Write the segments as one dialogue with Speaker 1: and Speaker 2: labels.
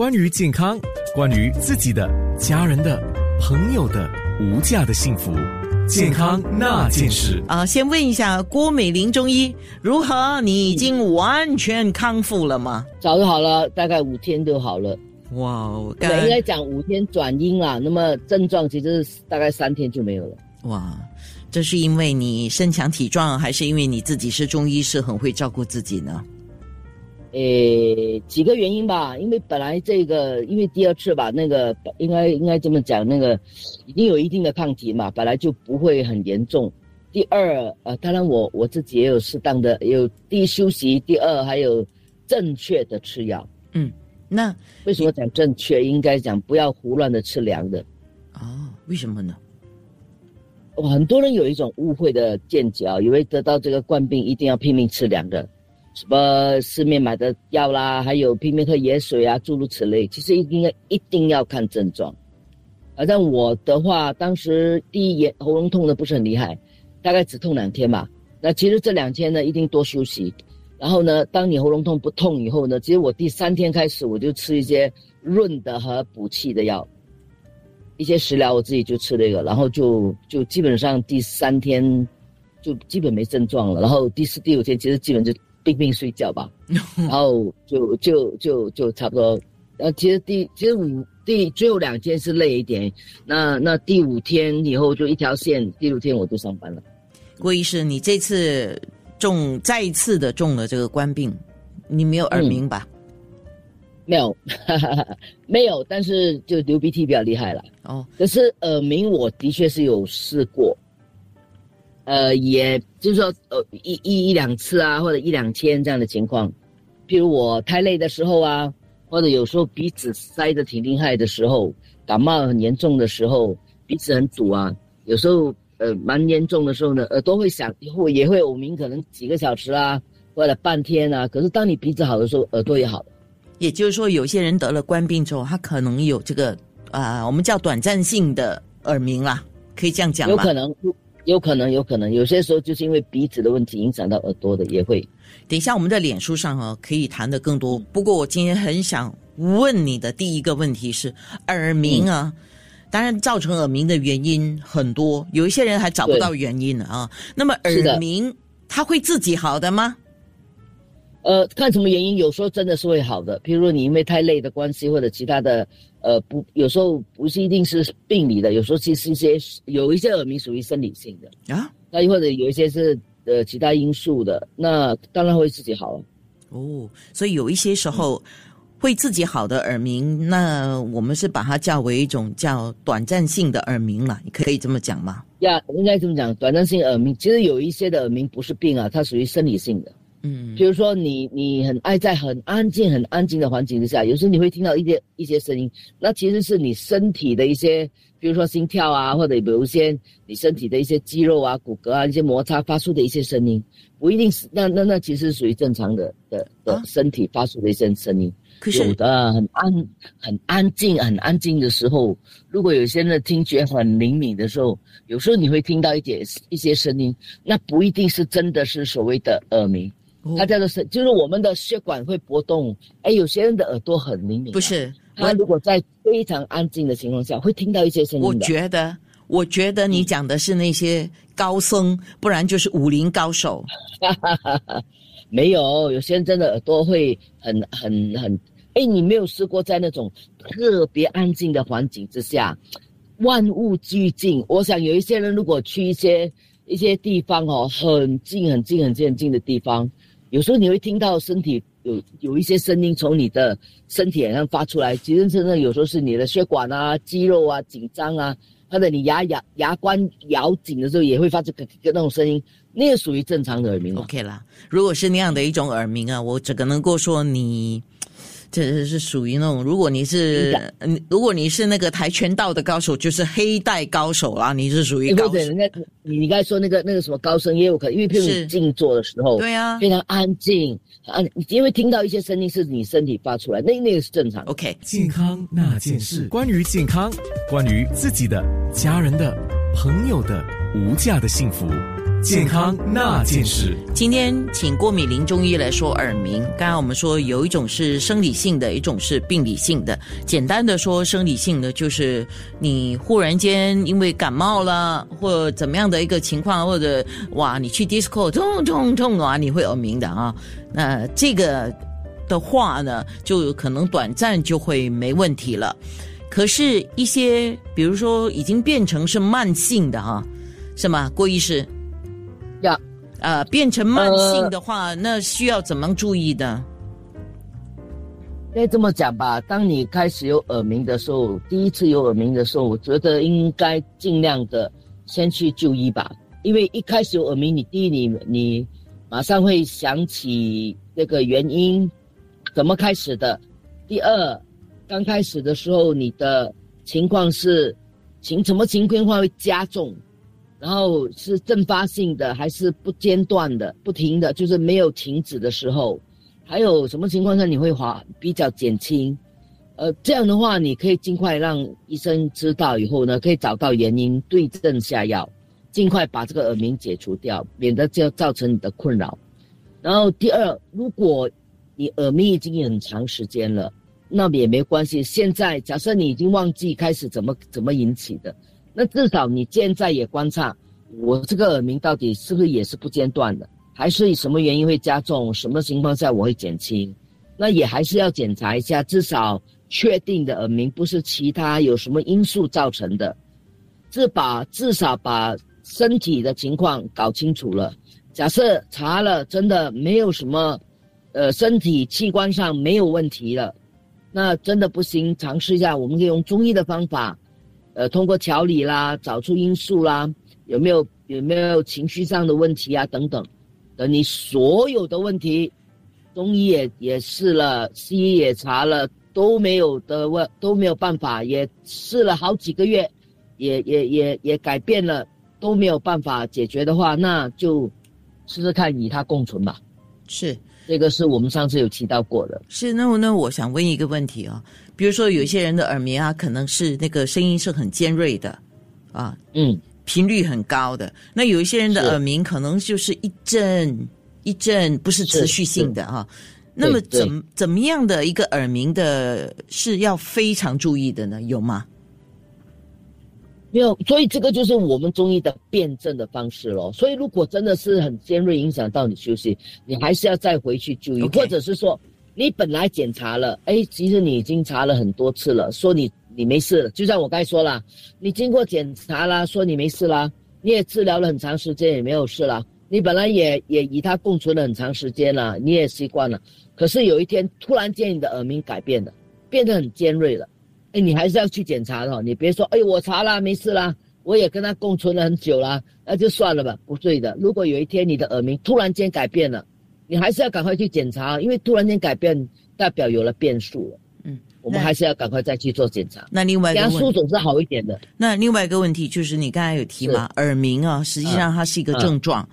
Speaker 1: 关于健康，关于自己的、家人的、朋友的无价的幸福，健康那件事
Speaker 2: 啊，先问一下郭美玲中医如何？你已经完全康复了吗？
Speaker 3: 早就好了，大概五天就好了。
Speaker 2: 哇，
Speaker 3: 对，应该讲五天转阴啦。那么症状其实大概三天就没有了。
Speaker 2: 哇，这是因为你身强体壮，还是因为你自己是中医是，很会照顾自己呢？
Speaker 3: 诶，几个原因吧。因为本来这个，因为第二次吧，那个应该应该这么讲，那个已经有一定的抗体嘛，本来就不会很严重。第二，呃，当然我我自己也有适当的，有第一休息，第二还有正确的吃药。
Speaker 2: 嗯。那
Speaker 3: 为什么讲正确？应该讲不要胡乱的吃凉的。
Speaker 2: 哦，为什么呢？
Speaker 3: 很多人有一种误会的见解啊，以为得到这个冠病一定要拼命吃凉的，什么市面买的药啦，还有拼命喝盐水啊，诸如此类。其实一定要一定要看症状。而像我的话，当时第一眼喉咙痛的不是很厉害，大概只痛两天吧。那其实这两天呢，一定多休息。然后呢，当你喉咙痛不痛以后呢，其实我第三天开始我就吃一些润的和补气的药，一些食疗我自己就吃那个，然后就就基本上第三天就基本没症状了，然后第四、第五天其实基本就病病睡觉吧，然后就就就就差不多，呃，其实第其实五第最后两天是累一点，那那第五天以后就一条线，第六天我就上班了。
Speaker 2: 郭医师，你这次。中再一次的中了这个官病，你没有耳鸣吧？
Speaker 3: 没有哈哈，没有，但是就流鼻涕比较厉害了。哦，可是耳鸣我的确是有试过，呃，也就是说，呃，一一一两次啊，或者一两天这样的情况。譬如我太累的时候啊，或者有时候鼻子塞的挺厉害的时候，感冒很严重的时候，鼻子很堵啊，有时候。呃，蛮严重的时候呢，耳朵会响，会也会耳鸣，可能几个小时啊，或者半天啊。可是当你鼻子好的时候，耳朵也好了。
Speaker 2: 也就是说，有些人得了冠病之后，他可能有这个啊，我们叫短暂性的耳鸣啦，可以这样讲
Speaker 3: 吗？有可能，有可能，有可能，有些时候就是因为鼻子的问题影响到耳朵的，也会。
Speaker 2: 等一下，我们在脸书上啊，可以谈的更多。不过我今天很想问你的第一个问题是耳鸣啊。当然，造成耳鸣的原因很多，有一些人还找不到原因呢啊。那么耳鸣，它会自己好的吗？
Speaker 3: 呃，看什么原因，有时候真的是会好的。譬如你因为太累的关系，或者其他的，呃，不，有时候不是一定是病理的，有时候其实一些有一些耳鸣属于生理性的啊，那或者有一些是呃其他因素的，那当然会自己好。
Speaker 2: 哦，所以有一些时候。会自己好的耳鸣，那我们是把它叫为一种叫短暂性的耳鸣了，你可以这么讲吗？
Speaker 3: 呀，应该这么讲，短暂性耳鸣，其实有一些的耳鸣不是病啊，它属于生理性的。嗯，比如说你你很爱在很安静很安静的环境之下，有时候你会听到一些一些声音，那其实是你身体的一些，比如说心跳啊，或者有一些你身体的一些肌肉啊、骨骼啊一些摩擦发出的一些声音，不一定是那那那其实属于正常的的的身体发出的一些声音。有的很安很安静很安静的时候，如果有些人的听觉很灵敏的时候，有时候你会听到一点一些声音，那不一定是真的是所谓的耳鸣，它叫做是就是我们的血管会波动。哎，有些人的耳朵很灵敏，
Speaker 2: 不是
Speaker 3: 他如果在非常安静的情况下，会听到一些声音。
Speaker 2: 我觉得，我觉得你讲的是那些高僧，不然就是武林高手。
Speaker 3: 没有，有些人真的耳朵会很很很。哎，你没有试过在那种特别安静的环境之下，万物俱静。我想有一些人如果去一些一些地方哦，很近、很近、很近、很近的地方，有时候你会听到身体有有一些声音从你的身体上发出来。其实真的有时候是你的血管啊、肌肉啊紧张啊，或者你牙牙牙关咬紧的时候也会发出个个那种声音，那个属于正常的耳鸣。
Speaker 2: OK 啦，如果是那样的一种耳鸣啊，我只能够说你。这是属于那种，如果你是，嗯，如果你是那个跆拳道的高手，就是黑带高手啦。你是属于高手。
Speaker 3: 对，人家你你刚才说那个那个什么高声也有可能，因为譬如你静坐的时候，
Speaker 2: 对啊，
Speaker 3: 非常安静，啊，因为听到一些声音是你身体发出来，那那个是正常。
Speaker 2: OK，
Speaker 1: 健康那件事，关于健康，关于自己的、家人的、朋友的无价的幸福。健康那件事。
Speaker 2: 今天请郭美玲中医来说耳鸣。刚刚我们说有一种是生理性的，一种是病理性的。简单的说，生理性的就是你忽然间因为感冒了，或怎么样的一个情况，或者哇，你去 disco 痛痛痛啊，你会耳鸣的啊。那这个的话呢，就可能短暂就会没问题了。可是，一些比如说已经变成是慢性的哈，是吗？郭医师？
Speaker 3: 呀，
Speaker 2: 呃，变成慢性的话，那需要怎么注意的？
Speaker 3: 应该这么讲吧，当你开始有耳鸣的时候，第一次有耳鸣的时候，我觉得应该尽量的先去就医吧，因为一开始有耳鸣，你第一你你马上会想起那个原因怎么开始的，第二刚开始的时候你的情况是情什么情况会加重。然后是阵发性的还是不间断的、不停的，就是没有停止的时候，还有什么情况下你会滑比较减轻？呃，这样的话你可以尽快让医生知道以后呢，可以找到原因，对症下药，尽快把这个耳鸣解除掉，免得就造成你的困扰。然后第二，如果你耳鸣已经很长时间了，那也没关系。现在假设你已经忘记开始怎么怎么引起的。那至少你现在也观察，我这个耳鸣到底是不是也是不间断的，还是什么原因会加重？什么情况下我会减轻？那也还是要检查一下，至少确定的耳鸣不是其他有什么因素造成的，至把至少把身体的情况搞清楚了。假设查了真的没有什么，呃，身体器官上没有问题了，那真的不行，尝试一下，我们可以用中医的方法。呃，通过调理啦，找出因素啦，有没有有没有情绪上的问题啊？等等，等你所有的问题，中医也也试了，西医也查了，都没有的问都没有办法，也试了好几个月，也也也也改变了，都没有办法解决的话，那就试试看与它共存吧。
Speaker 2: 是。
Speaker 3: 这个是我们上次有提到过的。
Speaker 2: 是，那我那我想问一个问题啊，比如说有些人的耳鸣啊，可能是那个声音是很尖锐的，啊，
Speaker 3: 嗯，
Speaker 2: 频率很高的。那有一些人的耳鸣可能就是一阵一阵，不是持续性的啊。那么怎怎么样的一个耳鸣的是要非常注意的呢？有吗？
Speaker 3: 没有，所以这个就是我们中医的辩证的方式咯。所以如果真的是很尖锐，影响到你休息，你还是要再回去就医，或者是说你本来检查了，哎，其实你已经查了很多次了，说你你没事了。就像我刚才说了，你经过检查啦，说你没事啦，你也治疗了很长时间也没有事啦，你本来也也与它共存了很长时间了，你也习惯了，可是有一天突然间你的耳鸣改变了，变得很尖锐了。哎，你还是要去检查的，你别说，哎，我查了没事啦，我也跟他共存了很久啦，那就算了吧，不对的。如果有一天你的耳鸣突然间改变了，你还是要赶快去检查，因为突然间改变代表有了变数了。嗯，我们还是要赶快再去做检查。
Speaker 2: 那另外，
Speaker 3: 压缩总是好一点的。
Speaker 2: 那另外一个问题就是你刚才有提嘛，耳鸣啊，实际上它是一个症状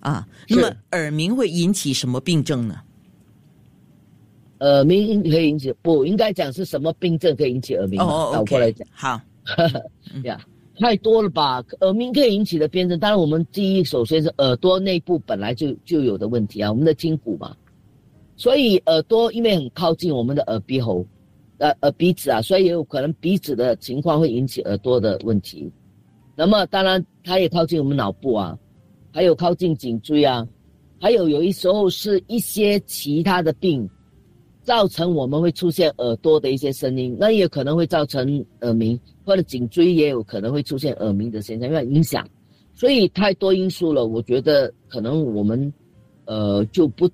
Speaker 2: 啊。那么耳鸣会引起什么病症呢？
Speaker 3: 耳鸣可以引起不应该讲是什么病症可以引起耳鸣？
Speaker 2: 哦
Speaker 3: 倒过来讲，
Speaker 2: 好，
Speaker 3: 呀，太多了吧？耳鸣可以引起的病症，当然我们第一首先是耳朵内部本来就就有的问题啊，我们的筋骨嘛，所以耳朵因为很靠近我们的耳鼻喉，呃耳鼻子啊，所以也有可能鼻子的情况会引起耳朵的问题。那么当然它也靠近我们脑部啊，还有靠近颈椎啊，还有有一时候是一些其他的病。造成我们会出现耳朵的一些声音，那也可能会造成耳鸣，或者颈椎也有可能会出现耳鸣的现象，因为影响，所以太多因素了。我觉得可能我们，呃，就不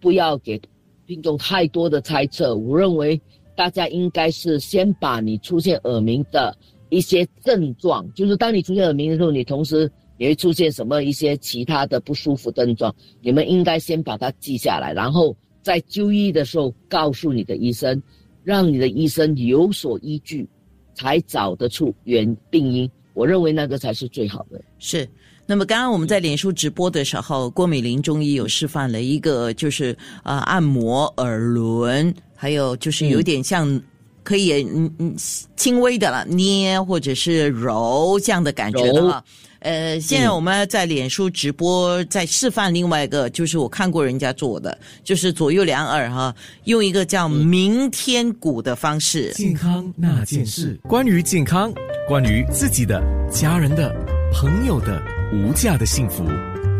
Speaker 3: 不要给听众太多的猜测。我认为大家应该是先把你出现耳鸣的一些症状，就是当你出现耳鸣的时候，你同时也会出现什么一些其他的不舒服症状，你们应该先把它记下来，然后。在就医的时候，告诉你的医生，让你的医生有所依据，才找得出原病因。我认为那个才是最好的。
Speaker 2: 是。那么刚刚我们在脸书直播的时候，郭美玲中医有示范了一个，就是啊，按摩耳轮，还有就是有点像可以嗯嗯轻微的了捏或者是揉这样的感觉的哈。呃，现在我们在脸书直播在示范另外一个，就是我看过人家做的，就是左右两耳哈，用一个叫明天鼓的方式。
Speaker 1: 健康那件事，关于健康，关于自己的、家人的、朋友的无价的幸福，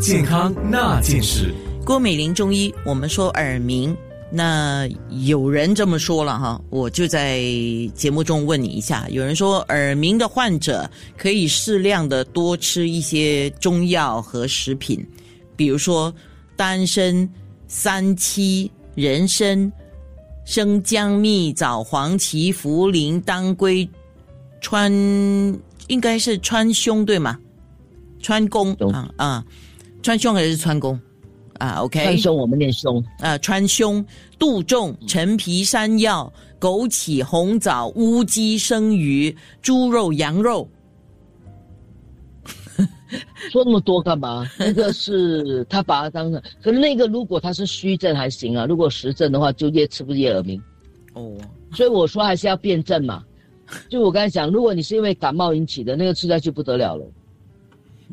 Speaker 1: 健康那件事。
Speaker 2: 郭美玲中医，我们说耳鸣。那有人这么说了哈，我就在节目中问你一下。有人说耳鸣的患者可以适量的多吃一些中药和食品，比如说丹参、三七、人参、生姜、蜜枣、黄芪、茯苓、当归、川，应该是川芎对吗？川芎啊啊，川芎还是川芎？啊，OK，
Speaker 3: 川芎我们念芎
Speaker 2: 啊，川芎、杜仲、陈皮、山药、枸杞、红枣、乌鸡、生鱼、猪肉、羊肉，
Speaker 3: 说那么多干嘛？那个是他把它当成，可是那个如果他是虚症还行啊，如果实症的话，就越吃不越耳鸣。哦，所以我说还是要辩证嘛。就我刚才讲，如果你是因为感冒引起的，那个吃下去不得了了。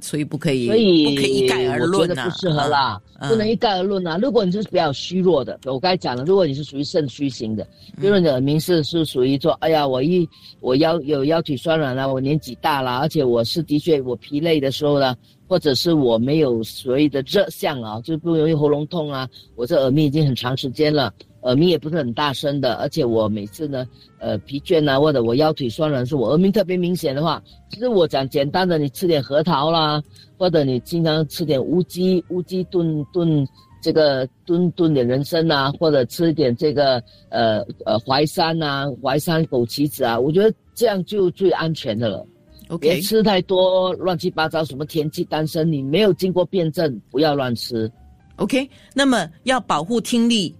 Speaker 2: 所以不可以，
Speaker 3: 所以
Speaker 2: 不可以一概而论
Speaker 3: 啊，不适合啦，不能一概而论啊。如果你是比较虚弱的，我刚才讲了，如果你是属于肾虚型的，比如你的耳鸣是是属于说，哎呀，我一我腰有腰腿酸软了，我年纪大了，而且我是的确我疲累的时候呢，或者是我没有所谓的热象啊，就不容易喉咙痛啊，我这耳鸣已经很长时间了。耳鸣也不是很大声的，而且我每次呢，呃，疲倦啊，或者我腰腿酸软，是我耳鸣特别明显的话，其实我讲简单的，你吃点核桃啦，或者你经常吃点乌鸡，乌鸡炖炖这个炖炖点人参啊，或者吃一点这个呃呃淮山啊，淮山枸杞子啊，我觉得这样就最安全的了。
Speaker 2: OK，
Speaker 3: 别吃太多乱七八糟什么田气丹参，你没有经过辩证，不要乱吃。
Speaker 2: OK，那么要保护听力。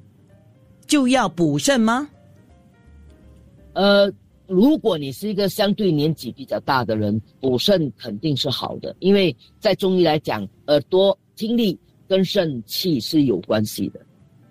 Speaker 2: 就要补肾吗？
Speaker 3: 呃，如果你是一个相对年纪比较大的人，补肾肯定是好的，因为在中医来讲，耳朵听力跟肾气是有关系的，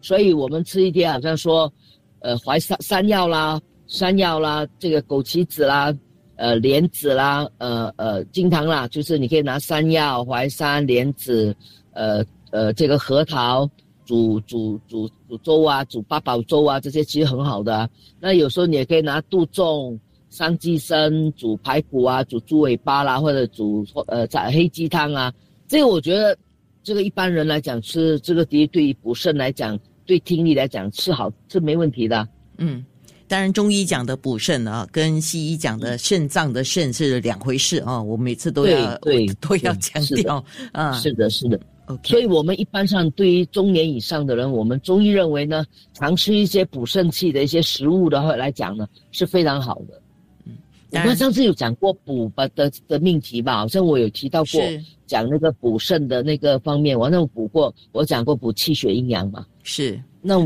Speaker 3: 所以我们吃一点，好像说，呃，淮山山药啦、山药啦、这个枸杞子啦、呃莲子啦、呃呃金汤啦，就是你可以拿山药、淮山、莲子，呃呃这个核桃。煮煮煮煮粥啊，煮八宝粥啊，这些其实很好的。那有时候你也可以拿杜仲、桑寄生煮排骨啊，煮猪尾巴啦，或者煮呃在黑鸡汤啊。这个我觉得，这个一般人来讲吃这个，的对于补肾来讲，对听力来讲是好，是没问题的。
Speaker 2: 嗯，当然中医讲的补肾啊，跟西医讲的肾脏的肾是两回事啊。我每次都要
Speaker 3: 对
Speaker 2: 都要强调啊，
Speaker 3: 是的，是的。OK 所以，我们一般上对于中年以上的人，我们中医认为呢，常吃一些补肾气的一些食物的话来讲呢，是非常好的。嗯，我们上次有讲过补吧的的命题吧？好像我有提到过讲那个补肾的那个方面，我那补过，我讲过补气血阴阳嘛。
Speaker 2: 是，
Speaker 3: 那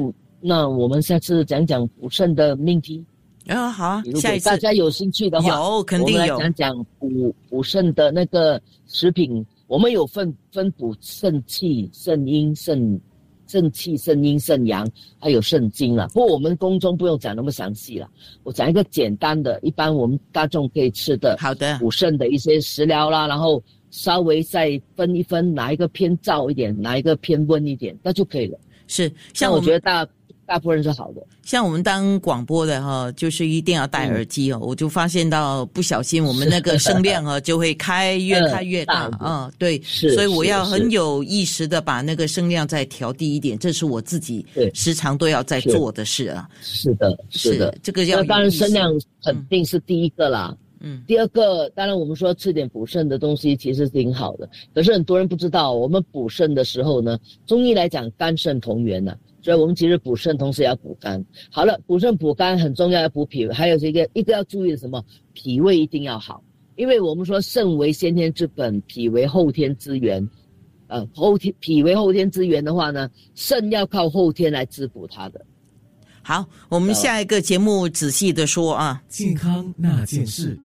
Speaker 3: 那我们下次讲讲补肾的命题
Speaker 2: 啊，好，下一次
Speaker 3: 大家有兴趣的话，
Speaker 2: 有肯定有
Speaker 3: 讲讲补补肾的那个食品。我们有分分补肾气、肾阴、肾肾气、肾阴、肾阳，还有肾精了。不过我们宫中不用讲那么详细了，我讲一个简单的，一般我们大众可以吃的，
Speaker 2: 好的
Speaker 3: 补肾的一些食疗啦，然后稍微再分一分，哪一个偏燥一点，哪一个偏温一点，那就可以了。
Speaker 2: 是，像
Speaker 3: 我觉得大。大部分人是好的，
Speaker 2: 像我们当广播的哈，就是一定要戴耳机哦。我就发现到不小心，我们那个声量啊 就会开越开越大啊。对，所以我要很有意识的把那个声量再调低一点，这是我自己时常都要在做的事啊。
Speaker 3: 是的，是的，
Speaker 2: 这个要
Speaker 3: 当然声量肯定是第一个啦。嗯，第二个当然我们说吃点补肾的东西其实挺好的，可是很多人不知道，我们补肾的时候呢，中医来讲肝肾同源呢。所以我们其实补肾，同时也要补肝。好了，补肾补肝很重要，要补脾胃。还有这个一个要注意的什么？脾胃一定要好，因为我们说肾为先天之本，脾为后天之源。呃，后天脾为后天之源的话呢，肾要靠后天来滋补它的。
Speaker 2: 好，我们下一个节目仔细的说啊，
Speaker 1: 健康那件事。